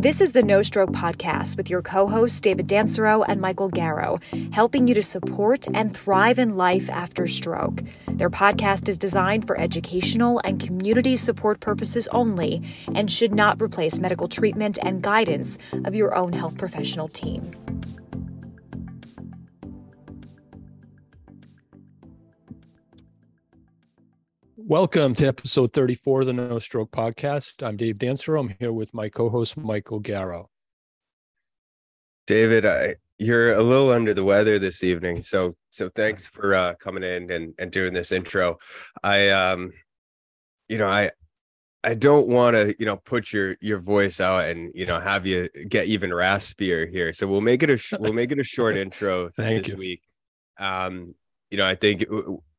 This is the No Stroke Podcast with your co hosts, David Dancero and Michael Garrow, helping you to support and thrive in life after stroke. Their podcast is designed for educational and community support purposes only and should not replace medical treatment and guidance of your own health professional team. Welcome to episode 34 of the No Stroke Podcast. I'm Dave Dancer. I'm here with my co-host Michael Garrow. David, I, you're a little under the weather this evening, so so thanks for uh, coming in and, and doing this intro. I um, you know, I I don't want to you know put your your voice out and you know have you get even raspier here. So we'll make it a we'll make it a short intro Thank this you. week. Um, you know, I think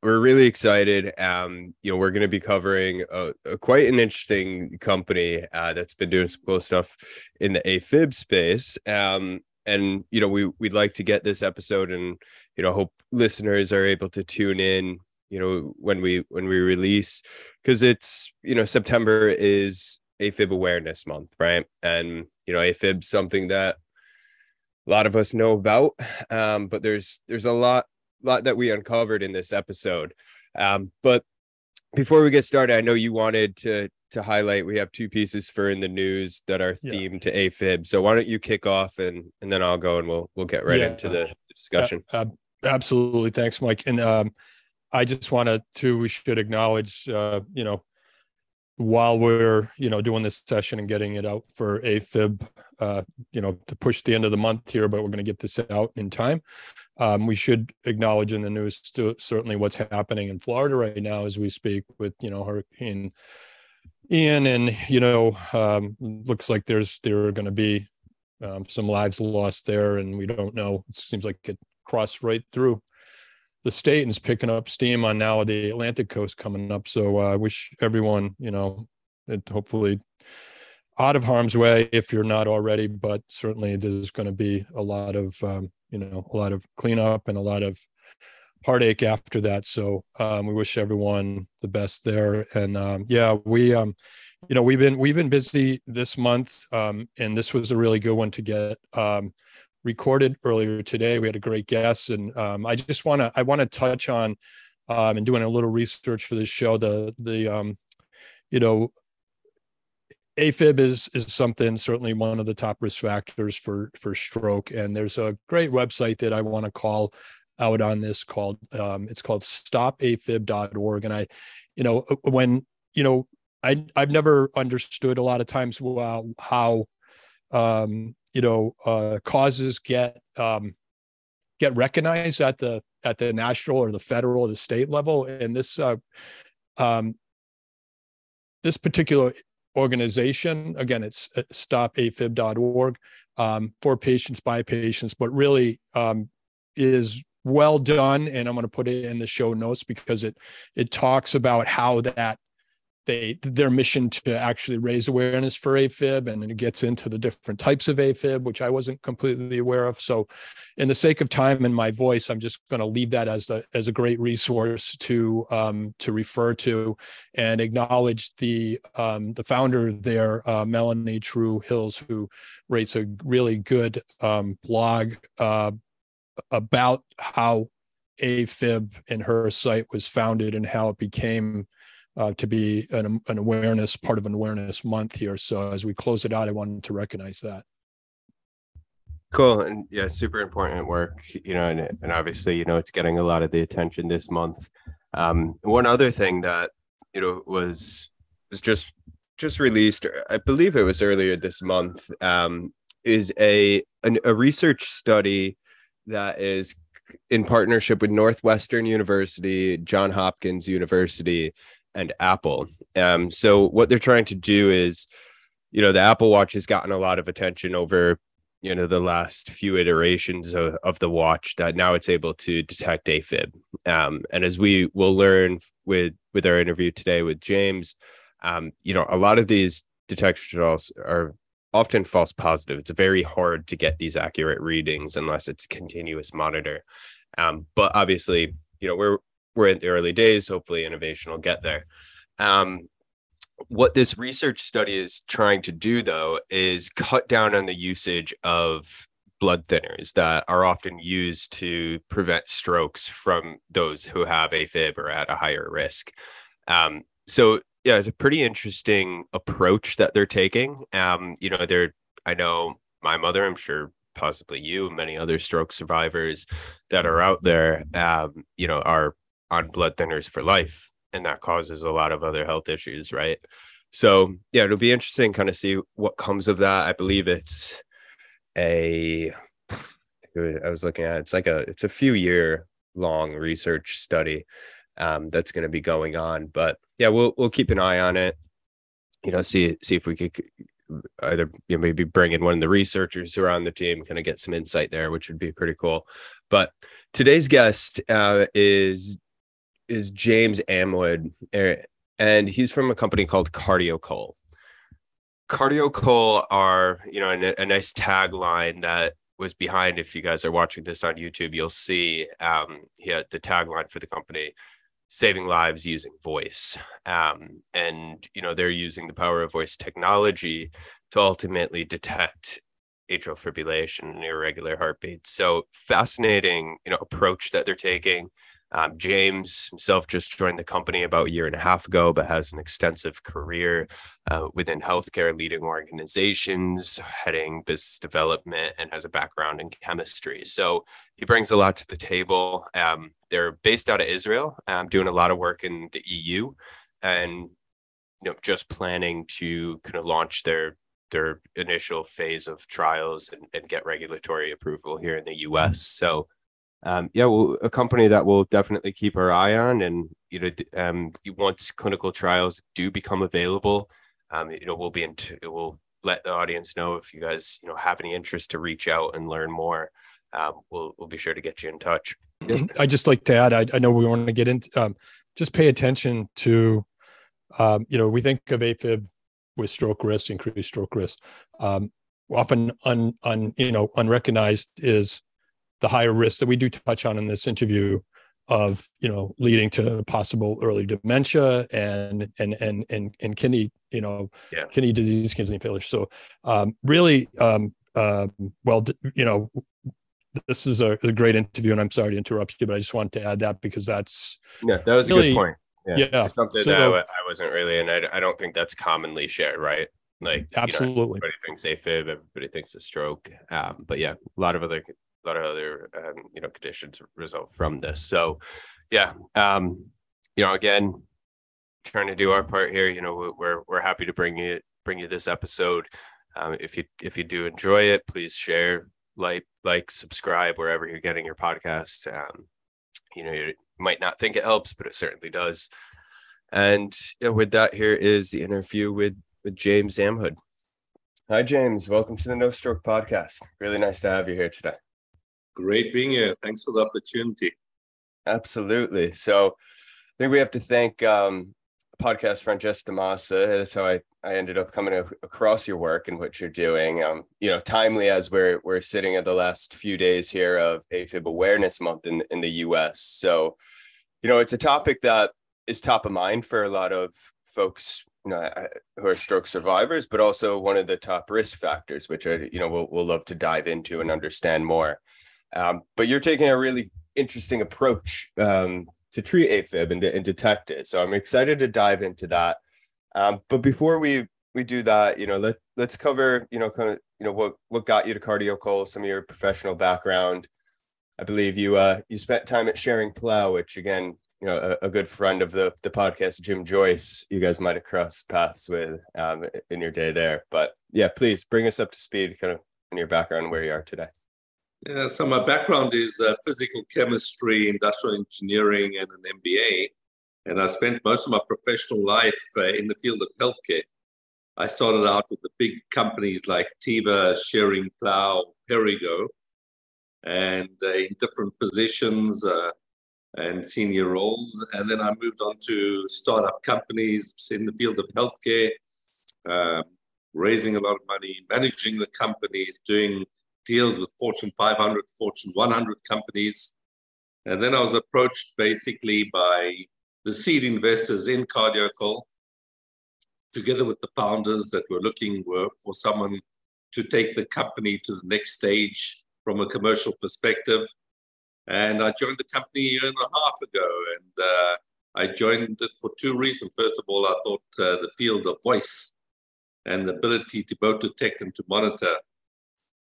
we're really excited. Um, you know, we're going to be covering a, a quite an interesting company uh, that's been doing some cool stuff in the AFib space. Um, and you know, we we'd like to get this episode, and you know, hope listeners are able to tune in. You know, when we when we release, because it's you know September is AFib Awareness Month, right? And you know, AFib something that a lot of us know about, um, but there's there's a lot lot that we uncovered in this episode. Um, but before we get started, I know you wanted to to highlight we have two pieces for in the news that are Yeah. themed to AFib. So why don't you kick off and and then I'll go and we'll we'll get right Yeah. into the discussion. Uh, absolutely. Thanks, Mike. And um, I just wanted to, we should acknowledge, uh, you know, while we're, you know, doing this session and getting it out for AFib, uh, you know, to push the end of the month here, but we're going to get this out in time. Um, we should acknowledge in the news to certainly what's happening in Florida right now as we speak with, you know, Hurricane Ian and, you know, um, looks like there's, there are going to be um, some lives lost there and we don't know. It seems like it crossed right through the state is picking up steam on now the Atlantic coast coming up. So uh, I wish everyone, you know, it hopefully out of harm's way if you're not already, but certainly there's going to be a lot of, um, you know, a lot of cleanup and a lot of heartache after that. So um, we wish everyone the best there. And um, yeah, we, um, you know, we've been we've been busy this month, um, and this was a really good one to get um, recorded earlier today. We had a great guest, and um, I just want to I want to touch on um, and doing a little research for this show. The the um, you know AFib is is something certainly one of the top risk factors for for stroke, and there's a great website that I want to call out on this called um, it's called stopafib.org, and I, you know, when you know I I've never understood a lot of times well, how um, you know uh, causes get um, get recognized at the at the national or the federal or the state level, and this uh, um, this particular organization again it's uh, stopafib.org um, for patients by patients but really um, is well done. And i'm going to put it in the show notes because it it talks about how that they their mission to actually raise awareness for AFib and it gets into the different types of AFib, which I wasn't completely aware of. So, in the sake of time and my voice, I'm just going to leave that as a as a great resource to um, to refer to and acknowledge the um, the founder there, uh, Mellanie True Hills, who writes a really good um, blog uh, about how AFib and her site was founded and how it became uh, to be an, an awareness part of an awareness month here. So as we close it out, I wanted to recognize that. Cool. And yeah, super important work, you know, and, and obviously, you know, it's getting a lot of the attention this month. Um, one other thing that, you know, was was just just released, I believe it was earlier this month, um, is a an, a research study that is in partnership with Northwestern University, John Hopkins University, and Apple. Um, so what they're trying to do is, you know, the Apple Watch has gotten a lot of attention over, you know, the last few iterations of, of the watch that now it's able to detect AFib. Um, and as we will learn with with our interview today with James, um, you know, a lot of these detection results are often false positive. It's very hard to get these accurate readings unless it's a continuous monitor. Um, but obviously, you know, we're we're in the early days. Hopefully, innovation will get there. Um, what this research study is trying to do, though, is cut down on the usage of blood thinners that are often used to prevent strokes from those who have AFib or at a higher risk. Um, so yeah, it's a pretty interesting approach that they're taking. Um, you know, they're I know my mother, I'm sure possibly you and many other stroke survivors that are out there, um, you know, are on blood thinners for life. And that causes a lot of other health issues, right? So yeah, it'll be interesting kind of see what comes of that. I believe it's a I was looking at it's like a it's a few year long research study um, that's going to be going on. But yeah, we'll we'll keep an eye on it. You know, see see if we could either you know, maybe bring in one of the researchers who are on the team, kind of get some insight there, which would be pretty cool. But today's guest uh, is is James Amwood, er, and he's from a company called CardioKol. CardioKol are you know a, a nice tagline that was behind. If you guys are watching this on YouTube, you'll see um, yeah, the tagline for the company saving lives using voice. Um, and, you know, they're using the power of voice technology to ultimately detect atrial fibrillation and irregular heartbeats. So fascinating, you know, approach that they're taking. Um, James himself just joined the company about a year and a half ago, but has an extensive career uh, within healthcare, leading organizations, heading business development, and has a background in chemistry. So he brings a lot to the table. Um, they're based out of Israel, um, doing a lot of work in the EU, and you know, just planning to kind of launch their their initial phase of trials and, and get regulatory approval here in the US. So um, yeah, well, a company that we'll definitely keep our eye on, and you know, um, once clinical trials do become available, um, you know, we'll be into we'll let the audience know if you guys you know have any interest to reach out and learn more. Um, we'll we'll be sure to get you in touch. I just like to add, I, I know we want to get into um, just pay attention to, um, you know, we think of AFib with stroke risk, increased stroke risk. Um, often un, un, you know, unrecognized is the higher risks that we do touch on in this interview of you know leading to possible early dementia and and and and, and kidney you know yeah. kidney disease kidney failure. So um, really um, uh, well you know this is a, a, great interview and i'm sorry to interrupt you but i just wanted to add that because that's yeah that was really, a good point. Yeah, yeah. something so, that I, I wasn't really and I, I don't think that's commonly shared right? Like absolutely you know, everybody thinks afib everybody thinks a stroke um, but yeah a lot of other lot of other um, you know conditions result from this. So yeah, um, you know, again, trying to do our part here. You know, we're we're happy to bring you bring you this episode. Um, if you if you do enjoy it, please share, like, like, subscribe wherever you're getting your podcast. Um, you know, you might not think it helps, but it certainly does. And you know, with that, here is the interview with with James Amwood. Hi, James. Welcome to the No Stroke Podcast. Really nice to have you here today. Great being here. Thanks for the opportunity. Absolutely. So I think we have to thank um, podcast friend Jess DaMassa. That's how I, I ended up coming across your work and what you're doing. Um, you know, timely as we're we're sitting at the last few days here of AFib Awareness Month in in the U.S. So, you know, it's a topic that is top of mind for a lot of folks you know who are stroke survivors but also one of the top risk factors which I you know we'll, we'll love to dive into and understand more um, but you're taking a really interesting approach um, to treat AFib and, and, detect it. So I'm excited to dive into that. Um, but before we we do that, you know, let let's cover, you know, kind of, you know, what what got you to CardioKol, some of your professional background. I believe you uh you spent time at Schering-Plough, which again, you know, a, a, good friend of the the podcast, Jim Joyce. You guys might have crossed paths with um, in your day there. But yeah, please bring us up to speed, kind of in your background where you are today. Yeah, so my background is uh, physical chemistry, industrial engineering, and an MBA. And I spent most of my professional life uh, in the field of healthcare. I started out with the big companies like Teva, Schering-Plough, Perrigo, and uh, in different positions uh, and senior roles. And then I moved on to startup companies in the field of healthcare, um, raising a lot of money, managing the companies, doing deals with Fortune 500, Fortune 100 companies. And then I was approached basically by the seed investors in CardioKol together with the founders that were looking for someone to take the company to the next stage from a commercial perspective. And I joined the company a year and a half ago. And uh, I joined it for two reasons. First of all, I thought uh, the field of voice and the ability to both detect and to monitor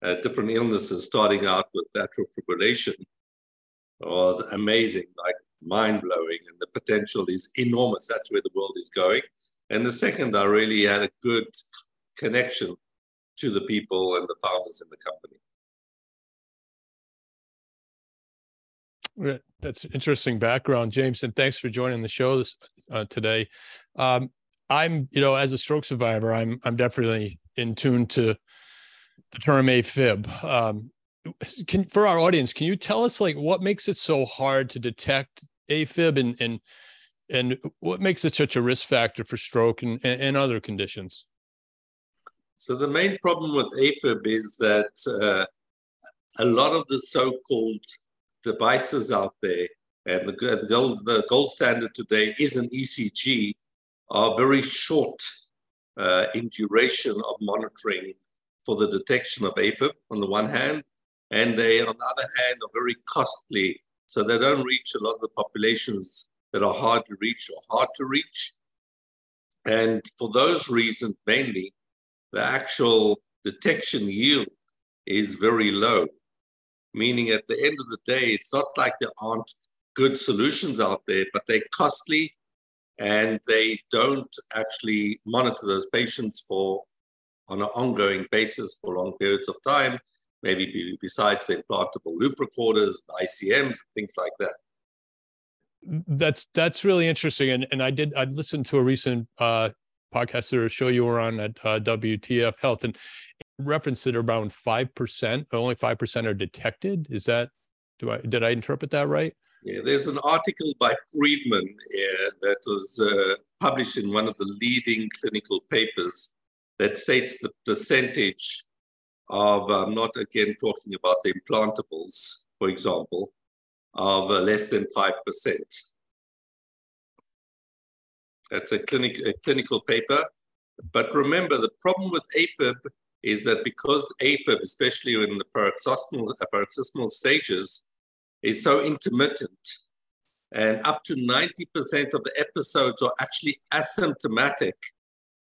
uh, different illnesses, starting out with atrial fibrillation, was amazing, like mind blowing, and the potential is enormous. That's where the world is going. And the second, I really had a good connection to the people and the founders in the company. That's interesting background, James, and thanks for joining the show this, uh, today. Um, I'm, you know, as a stroke survivor, I'm I'm definitely in tune to the term AFib. Um, can for our audience, can you tell us like what makes it so hard to detect AFib and and and what makes it such a risk factor for stroke and, and other conditions? So the main problem with AFib is that uh, a lot of the so-called devices out there, and the, the, gold, the gold standard today is an ECG, are very short uh, in duration of monitoring for the detection of AFib on the one hand, and they, on the other hand, are very costly. So they don't reach a lot of the populations that are hard to reach or hard to reach. And for those reasons, mainly, the actual detection yield is very low meaning at the end of the day, it's not like there aren't good solutions out there, but they're costly and they don't actually monitor those patients for on an ongoing basis for long periods of time, maybe besides the implantable loop recorders, ICMs, things like that. That's that's really interesting, and and I did I listened to a recent uh, podcast or show you were on at uh, WTF Health, and referenced that around 5%, only 5% are detected. Is that, do I, did I interpret that right? Yeah, there's an article by Friedman uh, that was uh, published in one of the leading clinical papers that states the percentage of, I'm not again talking about the implantables, for example, of uh, less than 5%. That's a, clinic, a clinical paper. But remember, the problem with AFib is that because AFib, especially in the paroxysmal, paroxysmal stages, is so intermittent, and up to 90% of the episodes are actually asymptomatic,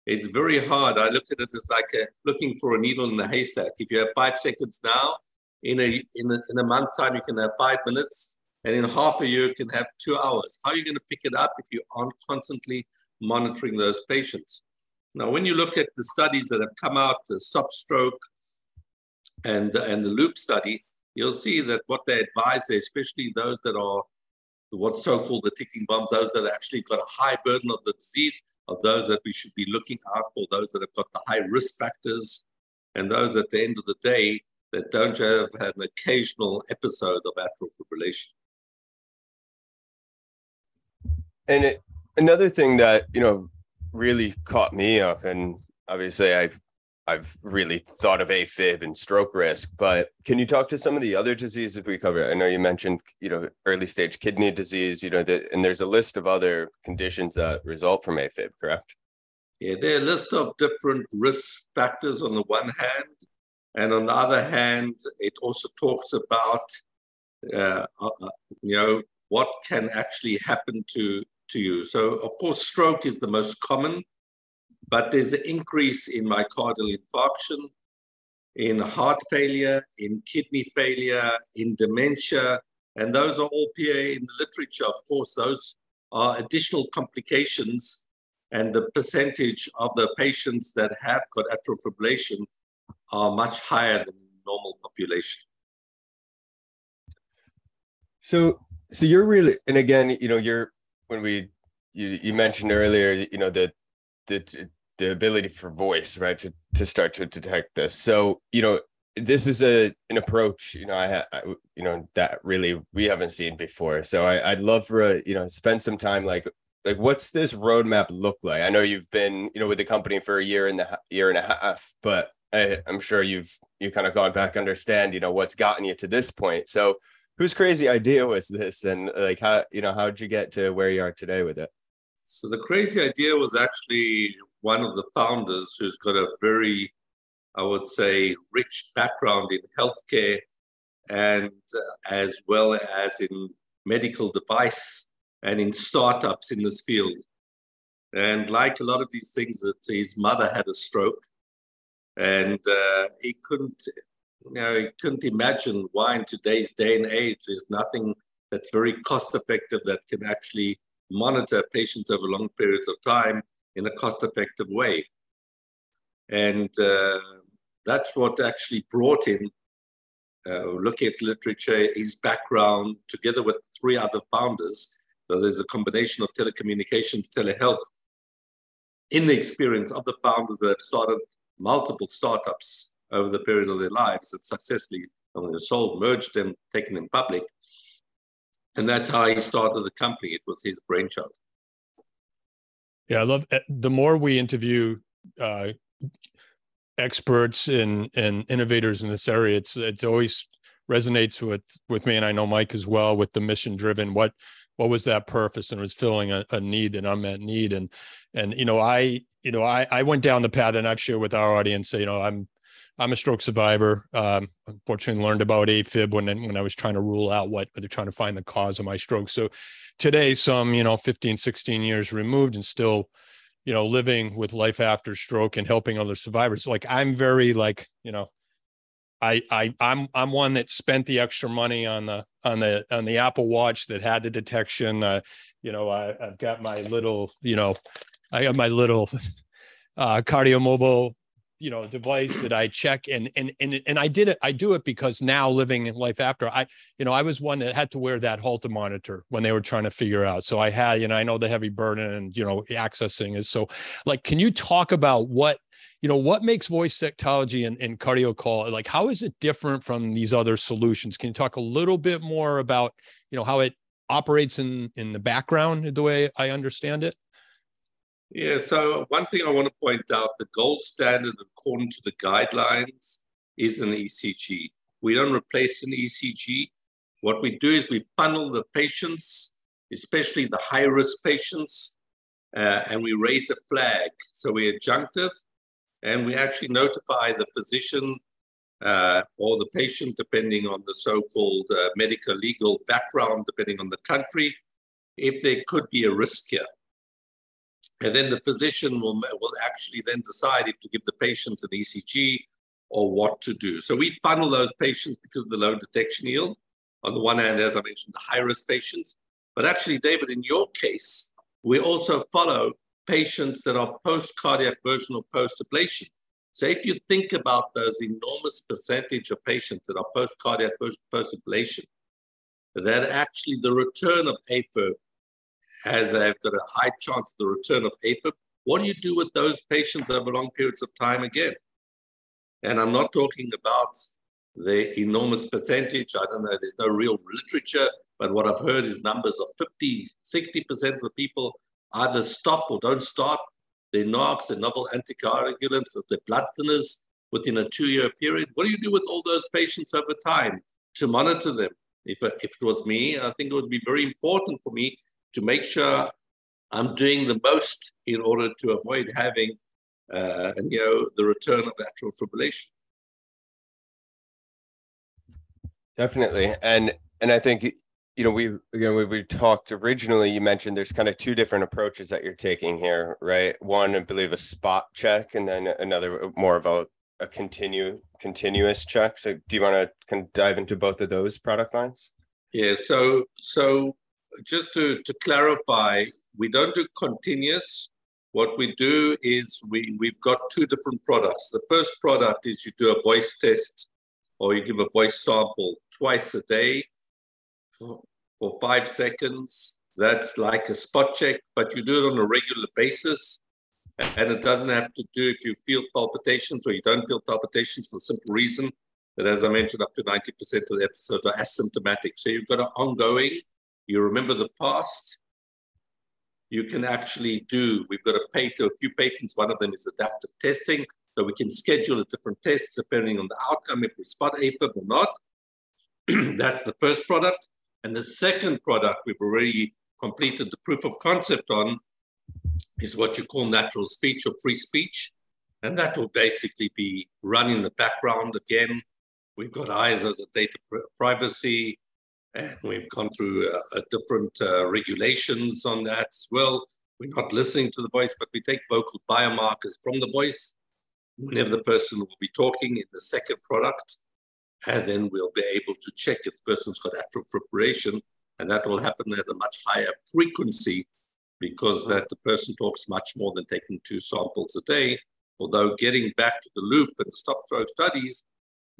it's very hard. I look at it as like a, looking for a needle in a haystack. If you have five seconds now, in a, in a, in a month's time, you can have five minutes, and in half a year, you can have two hours. How are you going to pick it up if you aren't constantly monitoring those patients? Now, when you look at the studies that have come out, the stop stroke and, and the loop study, you'll see that what they advise, especially those that are what's so-called the ticking bombs, those that actually got a high burden of the disease, are those that we should be looking out for, those that have got the high risk factors, and those at the end of the day that don't have an occasional episode of atrial fibrillation. And it, another thing that you know really caught me off, and obviously I've I've really thought of AFib and stroke risk, but can you talk to some of the other diseases we cover? I know you mentioned, you know, early stage kidney disease, you know, that, and there's a list of other conditions that result from AFib, correct? Yeah, there are a list of different risk factors on the one hand, and on the other hand, it also talks about, uh, uh, uh you know, what can actually happen to to you. So, of course, stroke is the most common, but there's an increase in myocardial infarction, in heart failure, in kidney failure, in dementia, and those are all PA in the literature. Of course, those are additional complications, and the percentage of the patients that have got atrial fibrillation are much higher than the normal population. So, so you're really, and again, you know, you're when we you you mentioned earlier, you know, that the the ability for voice, right, to to start to detect this. So, you know, this is a an approach, you know, I, I you know that really we haven't seen before. So I, I'd love for a, you know spend some time like like what's this roadmap look like? I know you've been you know with the company for a year and the year and a half, but I, I'm sure you've you kind of gone back understand you know what's gotten you to this point. So whose crazy idea was this and like how you know how'd you get to where you are today with it So the crazy idea was actually one of the founders who's got a very, I would say, rich background in healthcare and uh, as well as in medical device and in startups in this field. And like a lot of these things, that his mother had a stroke, and uh, he couldn't, you know, he couldn't imagine why in today's day and age there's nothing that's very cost effective that can actually monitor patients over long periods of time in a cost effective way. And uh, that's what actually brought him, uh, looking at literature, his background, together with three other founders. So there's a combination of telecommunications, telehealth, in the experience of the founders that have started multiple startups over the period of their lives that successfully sold, merged them, taken them public. And that's how he started the company. It was his brainchild. Yeah, I love eh, the more we interview uh, experts and and innovators in this area. It's it's always resonates with with me, and I know Mike as well with the mission driven. What what was that purpose and was filling a, a, need an unmet need and and you know i you know i i went down the path and i've shared with our audience you know i'm i'm a stroke survivor. Um unfortunately learned about afib when when i was trying to rule out what trying to find the cause of my stroke. So today some you know 15 16 years removed and still you know living with life after stroke and helping other survivors. Like i'm very like you know I, I I'm I'm one that spent the extra money on the on the on the Apple Watch that had the detection. Uh, you know, I, I've got my little, you know, I got my little uh, KardiaMobile, you know, device that I check and and and and I did it. I do it because now living in life after I, you know, I was one that had to wear that Holter monitor when they were trying to figure out. So I had, you know, I know the heavy burden and you know accessing is so. Like, can you talk about what you know what makes voice technology and, and CardioKol like how is it different from these other solutions can you talk a little bit more about you know how it operates in in the background the way i understand it yeah so one thing i want to point out the gold standard according to the guidelines is an ecg we don't replace an ecg what we do is we funnel the patients especially the high risk patients uh, and we raise a flag. So we're adjunctive and we actually notify the physician uh, or the patient, depending on the so-called uh, medical legal background, depending on the country, if there could be a risk here. And then the physician will, will actually then decide if to give the patient an ECG or what to do. So we funnel those patients because of the low detection yield. On the one hand, as I mentioned, the high-risk patients. But actually, David, in your case, we also follow patients that are post-cardiac version or post-ablation. So if you think about those enormous percentage of patients that are post-cardioversion, post-ablation, that actually the return of AFib has they've got a high chance of the return of AFib. What do you do with those patients over long periods of time again? And I'm not talking about the enormous percentage. I don't know, there's no real literature, but what I've heard is numbers of 50, 60% of the people either stop or don't start their NOACs, their novel anticoagulants, their blood thinners within a two-year period. What do you do with all those patients over time to monitor them? If, if it was me, I think it would be very important for me to make sure I'm doing the most in order to avoid having, uh, you know, the return of atrial fibrillation. Definitely, and and I think you know, we again we, we talked originally. You mentioned there's kind of two different approaches that you're taking here, right? One, I believe, a spot check, and then another more of a a continue continuous check. So, do you want to kind of dive into both of those product lines? Yeah. So, so just to to clarify, we don't do continuous. What we do is we we've got two different products. The first product is you do a voice test, or you give a voice sample twice a day for five seconds. That's like a spot check, but you do it on a regular basis. And it doesn't have to do if you feel palpitations or you don't feel palpitations for the simple reason that, as I mentioned, up to 90% of the episodes are asymptomatic. So you've got an ongoing, you remember the past, you can actually do, we've got a patent, a few patents, one of them is adaptive testing. So we can schedule a different tests depending on the outcome, if we spot AFib or not. That's the first product. And the second product we've already completed the proof of concept on is what you call natural speech or free speech. And that will basically be running in the background again. We've got ISO as a data privacy, and we've gone through uh, different uh, regulations on that as well. We're not listening to the voice, but we take vocal biomarkers from the voice whenever the person will be talking in the second product. And then we'll be able to check if the person's got atrial fibrillation. And that will happen at a much higher frequency because that the person talks much more than taking two samples a day. Although getting back to the loop and stop stroke studies,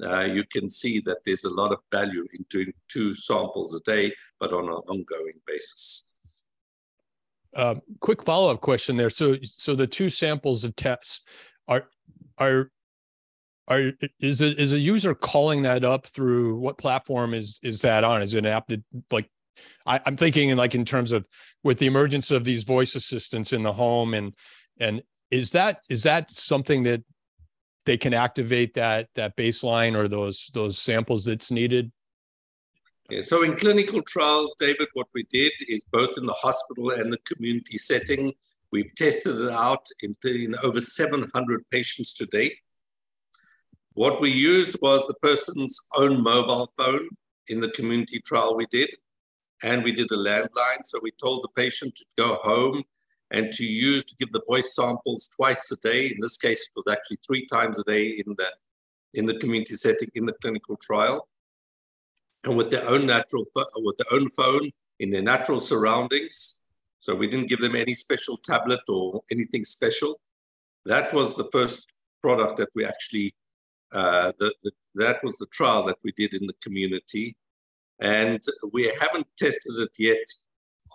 uh, you can see that there's a lot of value in doing two samples a day, but on an ongoing basis. Uh, quick follow-up question there. So, so the two samples of tests are are are is it is a user calling that up through what platform is is that on? Is it an app that like I, am thinking in like in terms of with the emergence of these voice assistants in the home and and is that is that something that they can activate that that baseline or those those samples that's needed? Yeah, so in clinical trials david what we did is both in the hospital and the community setting we've tested it out in, in over 700 patients to date. What we used was the person's own mobile phone in the community trial we did and we did a landline so we told the patient to go home and to use to give the voice samples twice a day. In this case, it was actually three times a day in the in the community setting in the clinical trial, and with their own natural with their own phone in their natural surroundings. So we didn't give them any special tablet or anything special. That was the first product that we actually uh, the, the, that was the trial that we did in the community, and we haven't tested it yet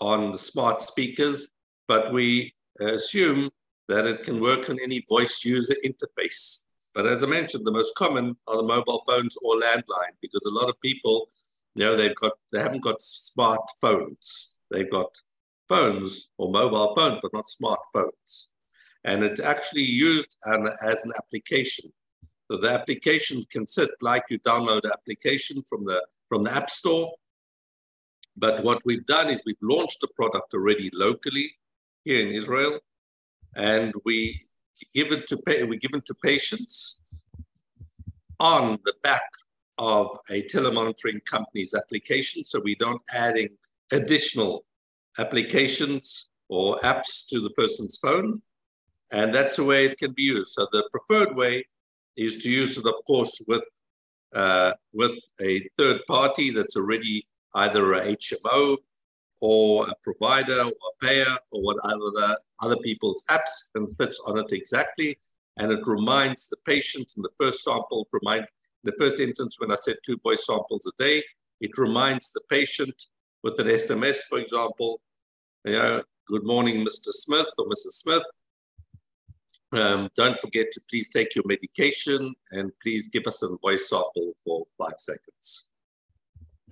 on the smart speakers but we uh, assume that it can work on any voice user interface. But as I mentioned, the most common are the mobile phones or landline because a lot of people, you know, they've got they haven't got smartphones. They've got phones or mobile phones, but not smartphones. And it's actually used an, as an application. So the application can sit like you download an application from the from the App Store. But what we've done is we've launched the product already locally here in Israel, and we give it to we give it to patients on the back of a telemonitoring company's application. So we don't adding additional applications or apps to the person's phone. And that's the way it can be used. So the preferred way is to use it, of course, with uh, with a third party that's already either a HMO or a provider or a payer or whatever the other people's apps and fits on it exactly. And it reminds the patient in the first sample, remind the first instance when I said two voice samples a day, it reminds the patient with an SMS, for example, you know, good morning, Mr. Smith or Mrs. Smith. Um, don't forget to please take your medication and please give us a voice sample for five seconds.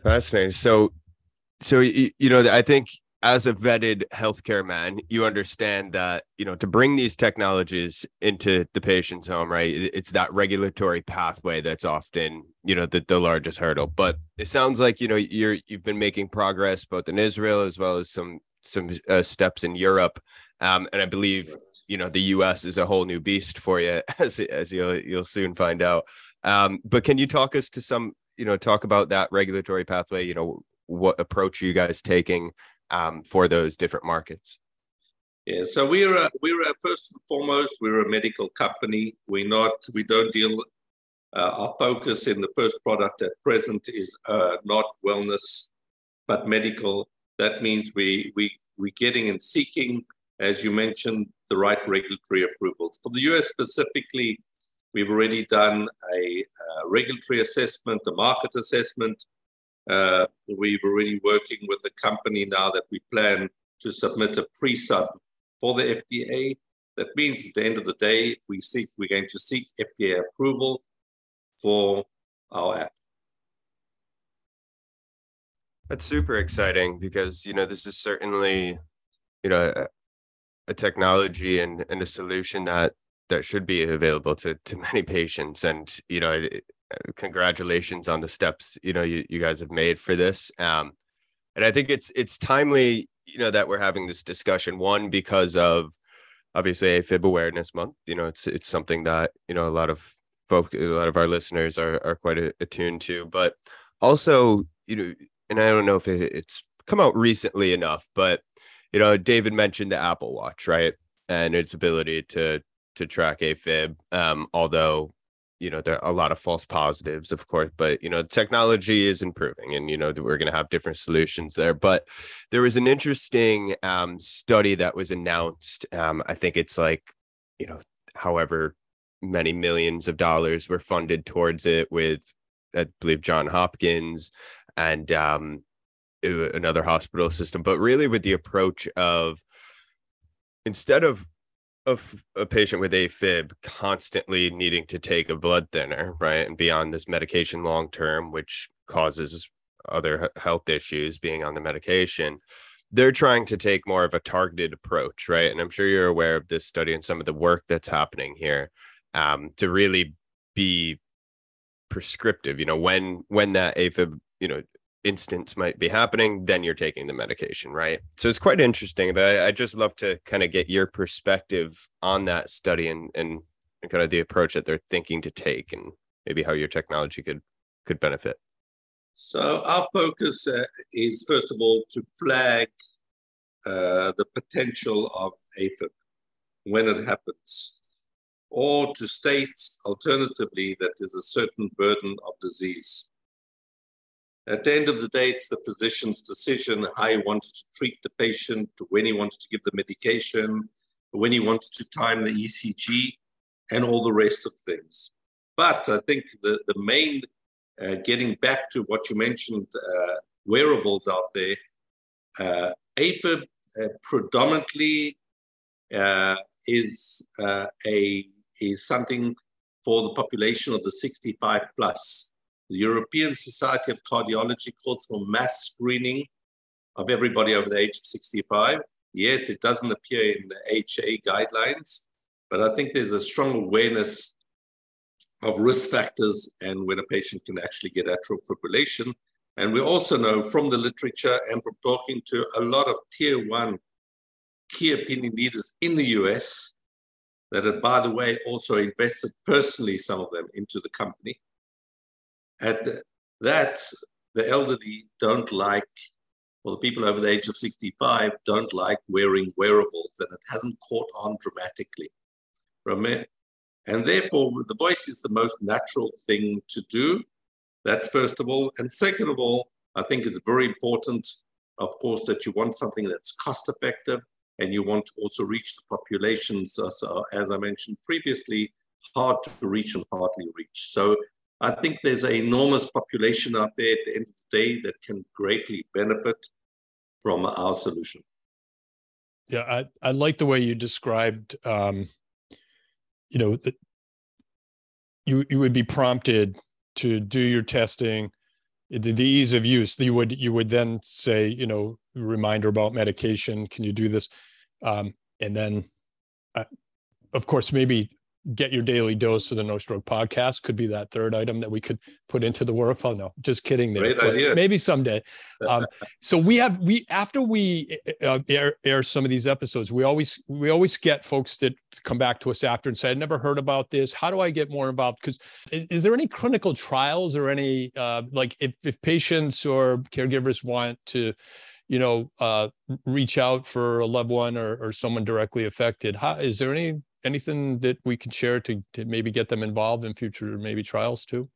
Fascinating. So so you, you know i think as a vetted healthcare man you understand that you know to bring these technologies into the patient's home right it's that regulatory pathway that's often you know the, the largest hurdle. But it sounds like you know you're you've been making progress both in israel as well as some some uh, steps in europe. Um, and i believe you know the us is a whole new beast for you as as you'll you'll soon find out. Um, but can you talk us to some you know talk about that regulatory pathway you know what approach are you guys taking um, for those different markets? Yeah, so we're a, we're a, first and foremost we're a medical company. We're not we don't deal. Uh, our focus in the first product at present is uh, not wellness, but medical. That means we we we're getting and seeking, as you mentioned, the right regulatory approvals. For the US specifically, we've already done a, a uh, regulatory assessment, a market assessment, uh, we're already working with a company now that we plan to submit a pre-sub for the FDA. That means at the end of the day, we seek, we're going to seek FDA approval for our app. That's super exciting because you know this is certainly you know a, a technology and, and a solution that that should be available to to many patients and you know it, congratulations on the steps you know you, you guys have made for this um and i think it's it's timely you know that we're having this discussion one because of obviously AFib Awareness Month. You know, it's it's something that you know a lot of folk, a lot of our listeners are are quite attuned to, but also you know, and I don't know if it, it's come out recently enough, but you know, David mentioned the Apple Watch, right, and its ability to to track AFib. Um, although you know there are a lot of false positives of course but you know technology is improving and you know we're going to have different solutions there but there was an interesting um, study that was announced um, i think it's like you know however many millions of dollars were funded towards it with i believe john hopkins and um, another hospital system but really with the approach of instead of a patient with AFib constantly needing to take a blood thinner, right, and be on this medication long term, which causes other health issues being on the medication, they're trying to take more of a targeted approach, right? And I'm sure you're aware of this study and some of the work that's happening here um, to really be prescriptive. You know, when when that AFib, you know, instance might be happening, then you're taking the medication, right? So it's quite interesting. But I, I just love to kind of get your perspective on that study and, and kind of the approach that they're thinking to take, and maybe how your technology could could benefit. So our focus uh, is first of all to flag uh, the potential of AFib when it happens, or to state alternatively that there's a certain burden of disease. At the end of the day, it's the physician's decision how he wants to treat the patient, when he wants to give the medication, when he wants to time the ECG, and all the rest of things. But I think the, the main, uh, getting back to what you mentioned, uh, wearables out there, uh, AFib uh, predominantly uh, is uh, a is something for the population of the 65 plus. The European Society of Cardiology calls for mass screening of everybody over the age of 65. Yes, it doesn't appear in the HA guidelines, but I think there's a strong awareness of risk factors and when a patient can actually get atrial fibrillation. And we also know from the literature and from talking to a lot of tier one key opinion leaders in the US that had, by the way, also invested personally, some of them, into the company, at that, the elderly don't like, or the people over the age of 65 don't like wearing wearables, and it hasn't caught on dramatically. And therefore, the voice is the most natural thing to do. That's first of all. And second of all, I think it's very important, of course, that you want something that's cost effective and you want to also reach the populations, as, as I mentioned previously, hard to reach and hardly reach. So I think there's an enormous population out there at the end of the day that can greatly benefit from our solution. Yeah, I, I like the way you described, um, you know, that you, you would be prompted to do your testing, the, the ease of use. You would you would then say, you know, reminder about medication. Can you do this? Um, and then, uh, of course, maybe get your daily dose of the No Stroke podcast could be that third item that we could put into the workflow. No, just kidding. There. Great idea. Maybe someday. Um, so we have we after we uh, air, air some of these episodes, we always we always get folks that come back to us after and say, "I never heard about this. How do I get more involved?" Because is, is, there any clinical trials or any uh, like if if patients or caregivers want to you know uh, reach out for a loved one or, or someone directly affected how is there any anything that we can share to, to maybe get them involved in future maybe trials too?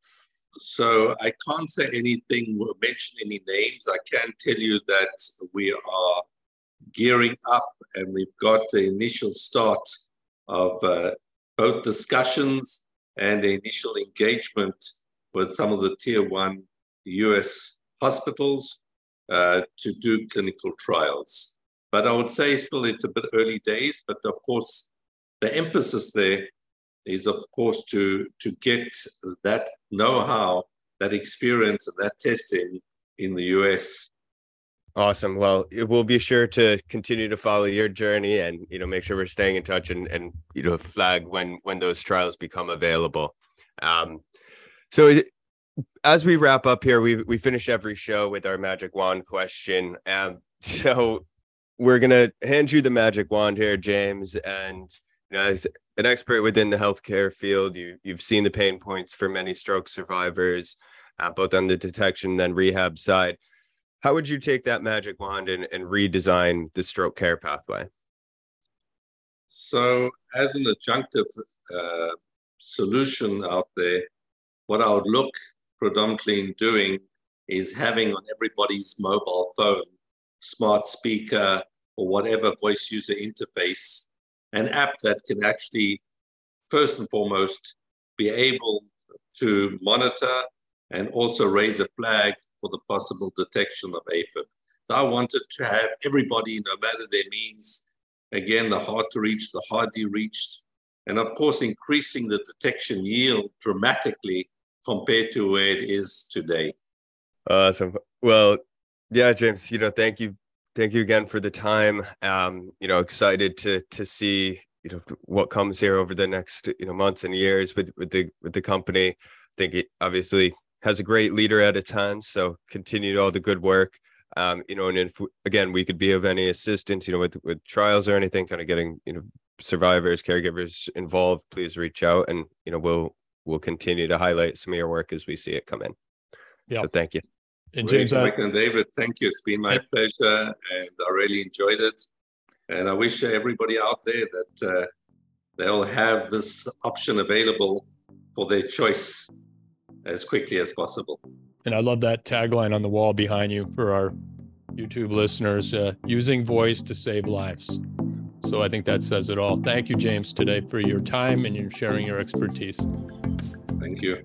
So I can't say anything, mention any names. I can tell you that we are gearing up and we've got the initial start of uh, both discussions and the initial engagement with some of the tier one US hospitals uh, to do clinical trials. But I would say still it's a bit early days, but of course, the emphasis there is, of course, to, to get that know-how, that experience, and that testing in the US. Awesome. Well, we'll be sure to continue to follow your journey and you know make sure we're staying in touch and and you know flag when when those trials become available. Um, so as we wrap up here, we we finish every show with our magic wand question. Um, so we're gonna hand you the magic wand here, James, and know, as an expert within the healthcare field, you you've seen the pain points for many stroke survivors, uh, both on the detection and rehab side. How would you take that magic wand and, and redesign the stroke care pathway? So, as an adjunctive uh, solution out there, what I would look predominantly in doing is having on everybody's mobile phone, smart speaker, or whatever voice user interface, an app that can actually, first and foremost, be able to monitor and also raise a flag for the possible detection of AFib. So I wanted to have everybody, no matter their means, again, the hard to reach, the hardly reached, and of course, increasing the detection yield dramatically compared to where it is today. Awesome. Well, yeah, James, you know, thank you. Thank you again for the time. Um, you know, excited to to see, you know, what comes here over the next, you know, months and years with with the with the company. I think it obviously has a great leader at its hands. So continue all the good work. Um, you know, and if again we could be of any assistance, you know, with with trials or anything, kind of getting you know survivors, caregivers involved, please reach out, and you know we'll we'll continue to highlight some of your work as we see it come in. Yeah. So thank you. And James, Mike and David, thank you. It's been my pleasure, and I really enjoyed it. And I wish everybody out there that uh, they'll have this option available for their choice as quickly as possible. And I love that tagline on the wall behind you for our YouTube listeners uh, using voice to save lives. So I think that says it all. Thank you, James, today for your time and your sharing your expertise. Thank you.